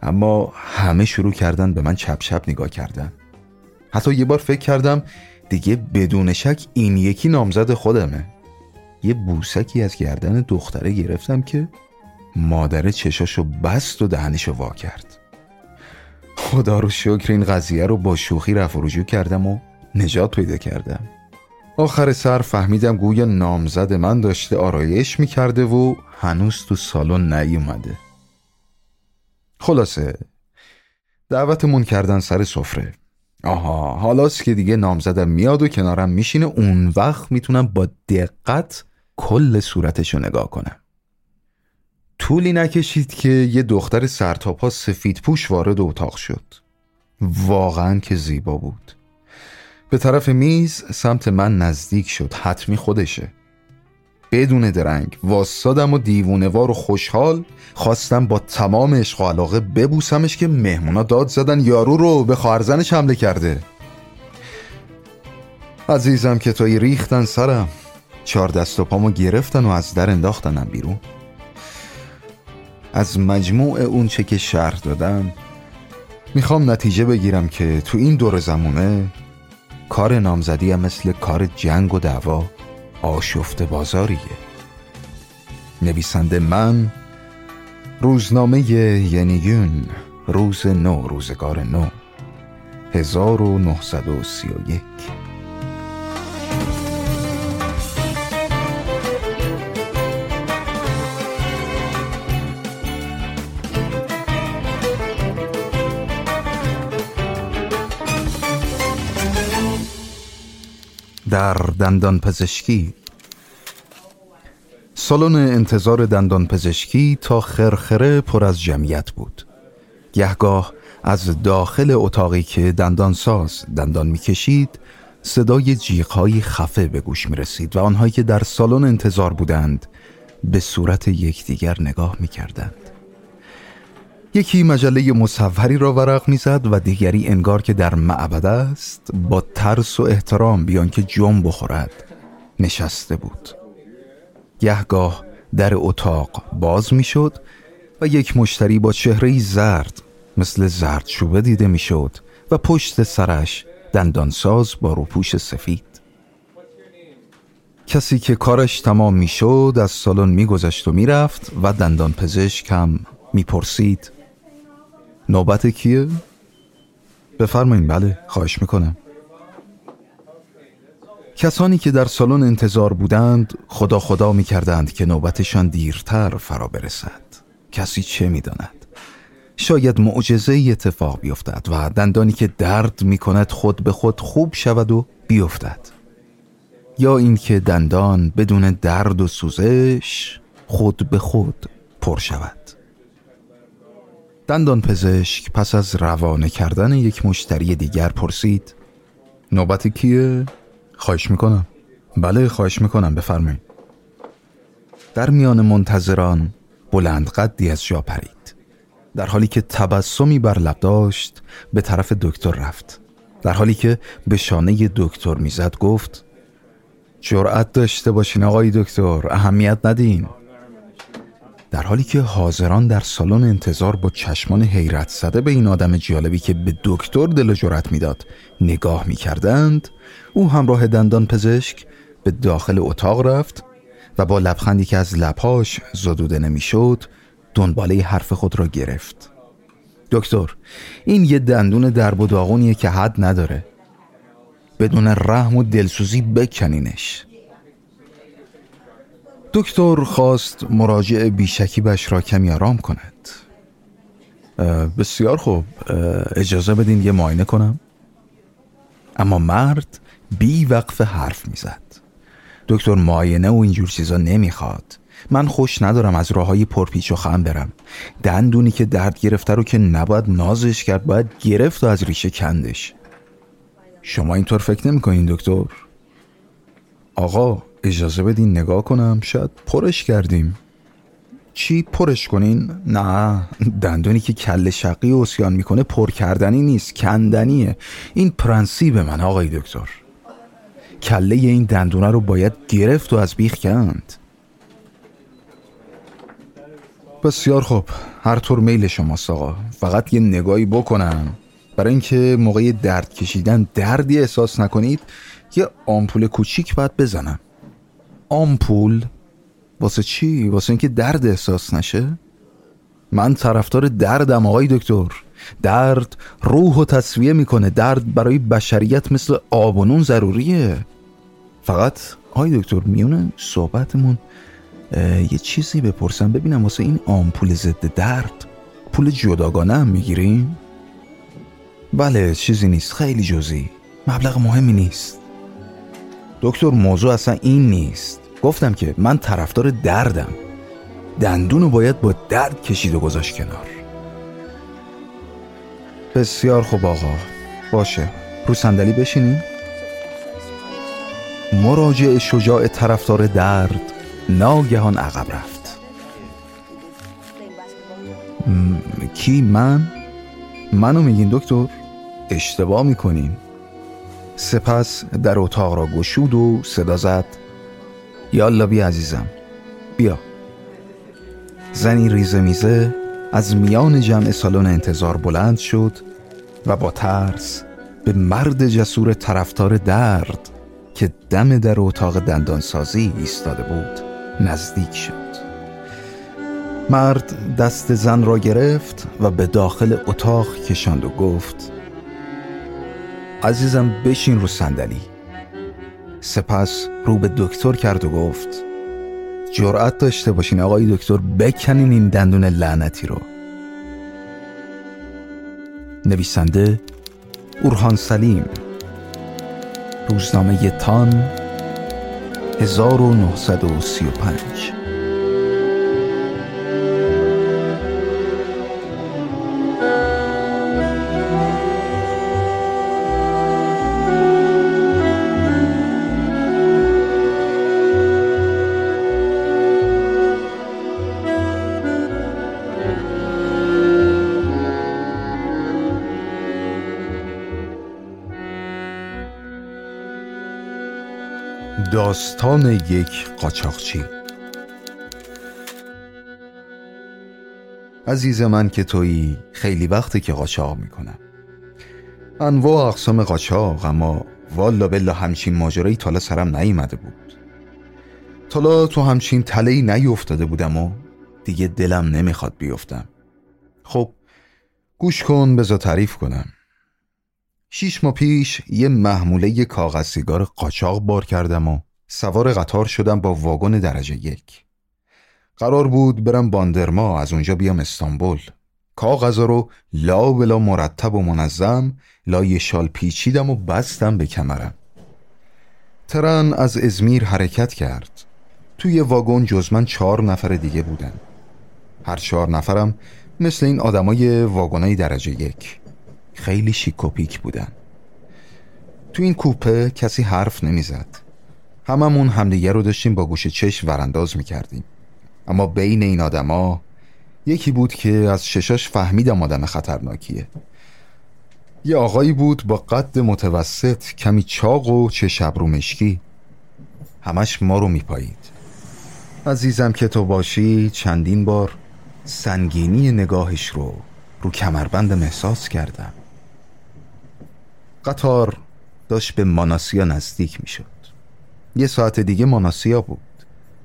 اما همه شروع کردن به من چپ چپ نگاه کردن. حتی یه بار فکر کردم دیگه بدون شک این یکی نامزد خودمه. یه بوسکی از گردن دختره گرفتم که مادر چشاشو بست و دهنشو وا کرد. خدا رو شکر این قضیه رو با شوخی رفت و رجوع کردم و نجات پیدا کردم. آخر سر فهمیدم گویا نامزد من داشته آرایش می‌کرده و هنوز تو سالن نیومده. خلاصه دعوتمون کردن سر سفره. آها حالاست که دیگه نامزدم میاد و کنارم میشینه. اون وقت می‌تونم با دقت کل صورتشو نگاه کنم طولی نکشید که یه دختر سرتاپا سفید پوش وارد اتاق شد. واقعا که زیبا بود. به طرف میز سمت من نزدیک شد حتمی خودشه. بدون درنگ واسادم و دیوونوار و خوشحال خواستم با تمام عشق و علاقه ببوسمش که مهمونا داد زدن یارو رو به خواهرزنش حمله کرده. عزیزم که تایی ریختن سرم. چهار دست و پامو گرفتن و از در انداختنم بیرون. از مجموع اون چه که شرح دادم می‌خوام نتیجه بگیرم که تو این دور زمونه کار نامزدی هم مثل کار جنگ و دعوا آشفت بازاریه. نویسنده من روزنامه ینیون روز نو روزگار نو 1931 در دندان پزشکی سالن انتظار دندان پزشکی تا خرخره پر از جمعیت بود گهگاه از داخل اتاقی که دندانساز دندان می‌کشید صدای جیغهای خفه به گوش می رسید و آنهایی که در سالن انتظار بودند به صورت یکدیگر نگاه می کردند. یکی مجله مصوری را ورق می‌زد و دیگری انگار که در معبد است با ترس و احترام بیان که جم بخورد. نشسته بود. گهگاه در اتاق باز می‌شد و یک مشتری با چهره زرد مثل زرد شوبه دیده می‌شد و پشت سرش دندانساز با روپوش سفید. کسی که کارش تمام می‌شد از سالن میگذشت و می‌رفت و دندان پزشک هم می‌پرسید نوبت کیه؟ بفرمایین بله خواهش می‌کنم. کسانی که در سالن انتظار بودند خدا خدا می‌کردند که نوبتشان دیرتر فرا برسد. کسی چه می‌داند؟ شاید معجزه اتفاق بیفتد و دندانی که درد می‌کند خود به خود خوب شود و بیفتد. یا اینکه دندان بدون درد و سوزش خود به خود پر شود. دندان پزشک پس از روانه کردن یک مشتری دیگر پرسید نوبت کیه؟ خواهش می‌کنم. بله خواهش می‌کنم بفرمایید. در میان منتظران بلند قدی از جا پرید. در حالی که تبسمی بر لب داشت به طرف دکتر رفت. در حالی که به شانه دکتر می‌زد گفت جرأت داشته باشین آقای دکتر اهمیت ندین. در حالی که حاضران در سالن انتظار با چشمان حیرت زده به این آدم جالبی که به دکتر دل و جرأت می‌داد نگاه می‌کردند او همراه دندان پزشک به داخل اتاق رفت و با لبخندی که از لبهاش زدوده نمی‌شد دنباله حرف خود را گرفت. دکتر این یه دندون درب و داغونیه که حد نداره. بدون رحم و دلسوزی بکنینش. دکتر خواست مراجع بیشکیبش را کمی آرام کند. بسیار خوب. اجازه بدین یه معاینه کنم. اما مرد بی وقف حرف می‌زد. دکتر معاینه و اینجور چیزا نمی‌خواد. من خوش ندارم از راه های پرپیچ و خم برم. دندونی که درد گرفته رو که نباید نازش کرد باید گرفت و از ریشه کندش. شما اینطور فکر نمی‌کنین دکتر؟ آقا اجازه بدین نگاه کنم شاید پرش کردیم. چی پرش کنین؟ نه دندونی که کل شقی اسیان می‌کنه پر کردنی نیست کندنیه. این پرنسیب من آقای دکتر. کله این دندونه رو باید گرفت و از بیخ کند. بسیار خوب. هر طور میل شماست آقا. فقط یه نگاهی بکنم. برای اینکه موقع درد کشیدن دردی احساس نکنید یه آمپول کوچیک باید بزنم. آمپول واسه چی؟ واسه اینکه درد احساس نشه؟ من طرفدار دردم آقای دکتر. درد روح و تصویه می‌کنه. درد برای بشریت مثل آب و ضروریه. فقط آقای دکتر میونه صحبتمون یه چیزی بپرسم. ببینم واسه این آمپول ضد درد پول جداگانه هم می‌گیریم؟ بله چیزی نیست. خیلی جزی مبلغ مهمی نیست. دکتر موضوع اصلا این نیست. گفتم که من طرفدار دردم. دندونو باید با درد کشید و گذاشت کنار. بسیار خوب آقا. باشه. رو صندلی بشینیم. مراجع شجاع طرفدار درد ناگهان عقب رفت. کی؟ من؟ منو میگین دکتر؟ اشتباه می‌کنین. سپس در اتاق را گشود و صدا زد. یالا بیا عزیزم بیا. زنی ریزه میزه از میان جمع سالن انتظار بلند شد و با ترس به مرد جسور طرفدار درد که دم در اتاق دندانسازی ایستاده بود نزدیک شد. مرد دست زن را گرفت و به داخل اتاق کشاند و گفت عزیزم بشین رو صندلی. سپس رو به دکتر کرد و گفت جرأت داشته باشین آقای دکتر بکنین این دندون لعنتی رو. نویسنده اورهان سلیم. روزنامه تان 1935 داستان یک قاچاقچی. عزیز من که تویی خیلی وقته که قاچاق می‌کنم. انواع اقسام قاچاق اما والا بلا همچین ماجرایی تالا سرم نیومده بود. تالا تو همچین تلهی نیفتاده بودم و دیگه دلم نمی‌خواد بیفتم. خب گوش کن بذار تعریف کنم. شیش ماه پیش یه محموله کاغذ سیگار قاچاق بار کردم و سوار قطار شدم با واگن درجه یک. قرار بود برم باندرما از اونجا بیام استانبول. کاغذا رو لا بلا مرتب و منظم لای شال پیچیدم و بستم به کمرم. ترن از ازمیر حرکت کرد. توی واگن جز من چهار نفر دیگه بودن. هر چهار نفرم مثل این آدمای واگنای درجه یک. خیلی شیک و پیک بودن. تو این کوپه کسی حرف نمی‌زد. هممون همدیگه رو داشتیم با گوش چشم ورانداز می‌کردیم. اما بین این آدما یکی بود که از ششاش فهمیدم آدم خطرناکیه. یه آقایی بود با قد متوسط کمی چاق و چه شبرو مشکی. همش ما رو میپایید. عزیزم که تو باشی چندین بار سنگینی نگاهش رو رو کمربندم احساس کردم. قطار داشت به ماناسیا نزدیک می‌شد. یه ساعت دیگه ماناسیا بود.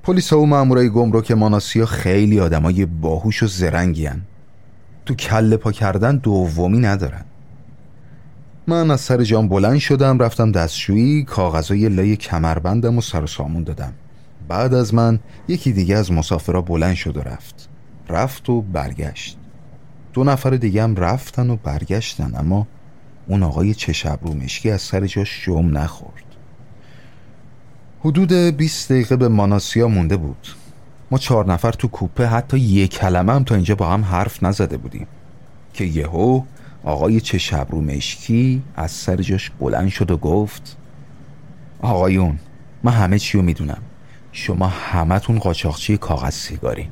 پلیس و مامورای گمرک ماناسیا خیلی آدمای باهوش و زرنگی تو کله پا کردن دومی ندارن. من از سر جام بلند شدم رفتم دستشویی کاغذای لای کمربندم و سر و سامون دادم. بعد از من یکی دیگه از مسافرها بلند شد و رفت. رفت و برگشت. دو نفر دیگه هم رفتن و برگشتن اما اون آقای چشب رو مشکی از سر جاش شوم نخورد. حدود 20 دقیقه به ماناسیا مونده بود. ما چهار نفر تو کوپه حتی یک کلمه هم تا اینجا با هم حرف نزده بودیم. که یهو آقای چشب رو مشکی از سر جاش بلند شد و گفت آقایون من همه چی رو می‌دونم. شما همتون قاچاقچی کاغذ سیگارین.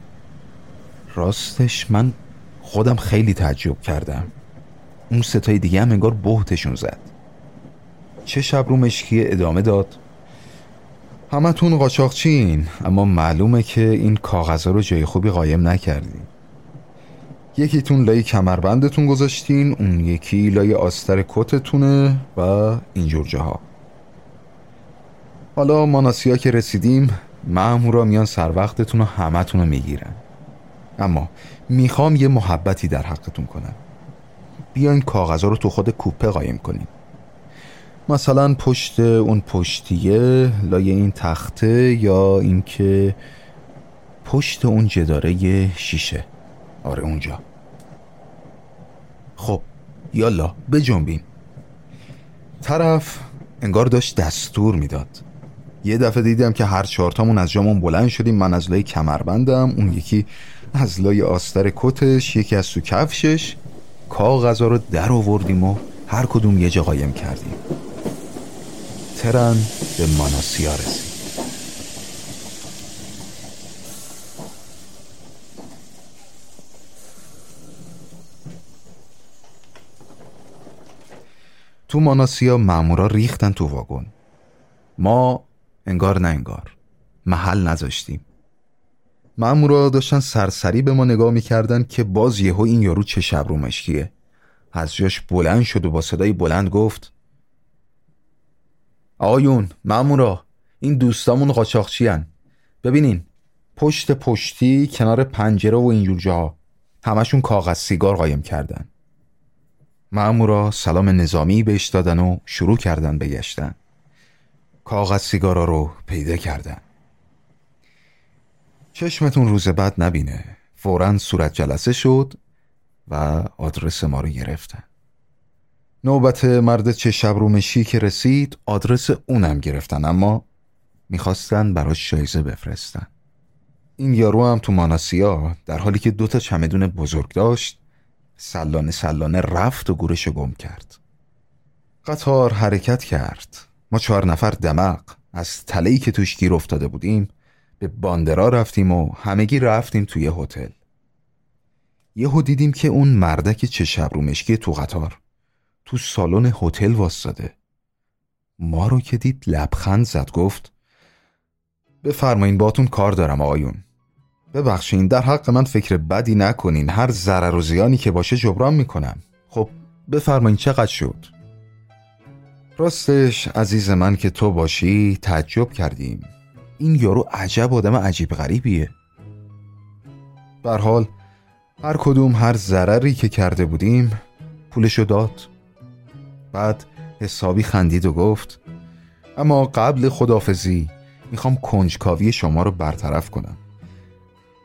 راستش من خودم خیلی تعجب کردم. اون ستای دیگه هم انگار بهتشون زد. چه شب رو مشکی ادامه داد. همتون قاچاقچین اما معلومه که این کاغذها رو جای خوبی قایم نکردین. یکیتون لای کمربندتون گذاشتین اون یکی لای آستر کتتونه و اینجور جاها. حالا ماناسیا که رسیدیم مامورا میان سر وقتتون و همتون رو می‌گیرن. اما می‌خوام یه محبتی در حقتون کنم. بیاین کاغذها رو تو خود کوپه قایم کنیم. مثلا پشت اون پشتیه لای این تخته یا اینکه پشت اون جداره شیشه. آره اونجا. خب یالا بجنبین طرف انگار داشت دستور می‌داد. یه دفعه دیدم که هر چهارتامون از جامون بلند شدیم من از لای کمربندم اون یکی از لای آستر کتش یکی از تو کفشش. کاغذا رو در آوردیم و هر کدوم یه جا قایم کردیم. ترن به ماناسیا رسید. تو ماناسیا مامورا ریختن تو واگن. ما انگار نه انگار. محل نذاشتیم. مامورا داشتن سرسری به ما نگاه می‌کردن که باز یهو این یارو چه شب رو مشکیه. از جاش بلند شد و با صدای بلند گفت آیون مامورا این دوستامون قاچاقچی. ببینین پشت پشتی کنار پنجره و اینجور جاها همشون کاغذ سیگار قایم کردن. مامورا سلام نظامی بهش دادن و شروع کردن بگشتن کاغذ سیگارا رو پیدا کردن. چشمتون روز بعد نبینه. فورا صورت جلسه شد و آدرس ما رو گرفتن. نوبت مرد چه شب رو مشی که رسید آدرس اونم گرفتن اما می‌خواستن براش شایزه بفرستن. این یارو هم تو ماناسیا در حالی که دوتا چمدون بزرگ داشت سلانه سلانه رفت و گورش گم کرد. قطار حرکت کرد. ما چهار نفر دمق. از تلهی که توش گیر افتاده بودیم به باندرا رفتیم و همگی رفتیم توی هتل. یهو دیدیم که اون مردک چه شب رو مشکی تو قطار. تو سالن هتل واسطه. ما رو که دید لبخند زد گفت بفرمایین باتون کار دارم آقایون. ببخشین در حق من فکر بدی نکنین. هر ضرر و زیانی که باشه جبران می‌کنم. خب بفرمایین چقدر شد؟ راستش عزیز من که تو باشی تعجب کردیم. این یارو عجب آدم عجیب غریبیه. بر حال هر کدوم هر ضرری که کرده بودیم پولشو داد. بعد حسابی خندید و گفت اما قبل خدافزی می‌خوام کنجکاوی شما رو برطرف کنم.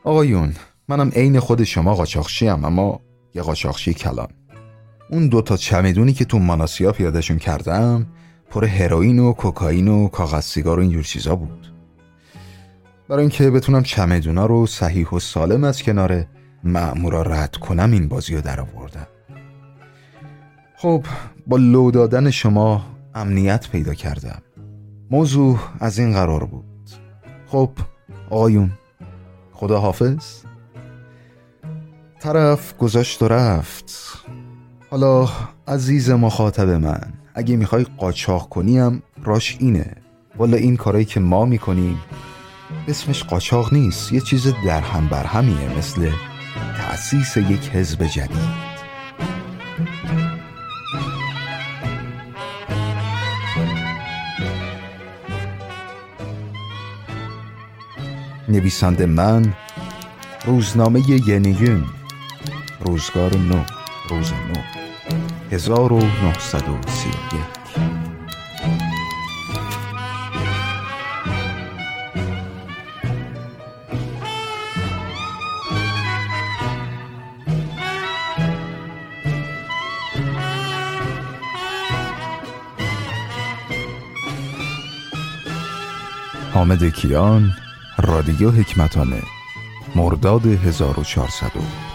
آقایون منم عین خود شما قاچاقچی هم اما یه قاچاقچی کلان. اون دوتا چمدونی که تو ماناسیا پیادشون کردم پر هروئین و کوکائین و کاغذ سیگار و اینجور چیزا بود. برای اینکه بتونم چمدونا رو صحیح و سالم از کنار مأمورا رد کنم این بازی رو در آوردم. خب با لو دادن شما امنیت پیدا کردم. موضوع از این قرار بود. خب آقایون خدا حافظ طرف گذاشت و رفت. حالا عزیز مخاطب من اگه می‌خوای قاچاق کنیم راش اینه. والا این کارایی که ما می‌کنیم اسمش قاچاق نیست یه چیز درهم برهمیه مثل تأسیس یک حزب جدید. نویسنده من روزنامه ینیون روزگار نو روز نو 1931 حامد کیان رادیو حکمتانه مرداد 1402